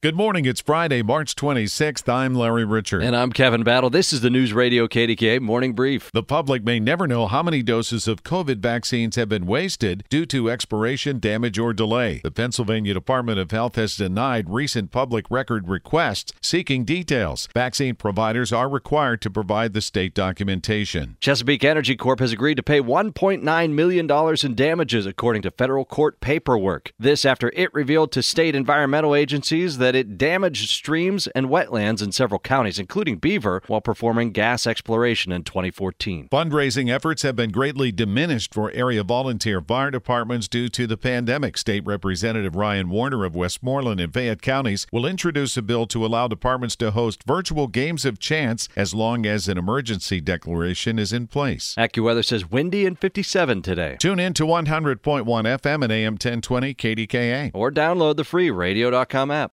Good morning. It's Friday, March 26th. I'm Larry Richert. And I'm Kevin Battle. This is the News Radio KDKA Morning Brief. The public may never know how many doses of COVID vaccines have been wasted due to expiration, damage, or delay. The Pennsylvania Department of Health has denied recent public record requests seeking details. Vaccine providers are required to provide the state documentation. Chesapeake Energy Corp has agreed to pay $1.9 million in damages, according to federal court paperwork. This after it revealed to state environmental agencies that that it damaged streams and wetlands in several counties, including Beaver, while performing gas exploration in 2014. Fundraising efforts have been greatly diminished for area volunteer fire departments due to the pandemic. State Representative Ryan Warner of Westmoreland and Fayette counties will introduce a bill to allow departments to host virtual games of chance as long as an emergency declaration is in place. AccuWeather says windy and 57 today. Tune in to 100.1 FM and AM 1020 KDKA. Or download the free radio.com app.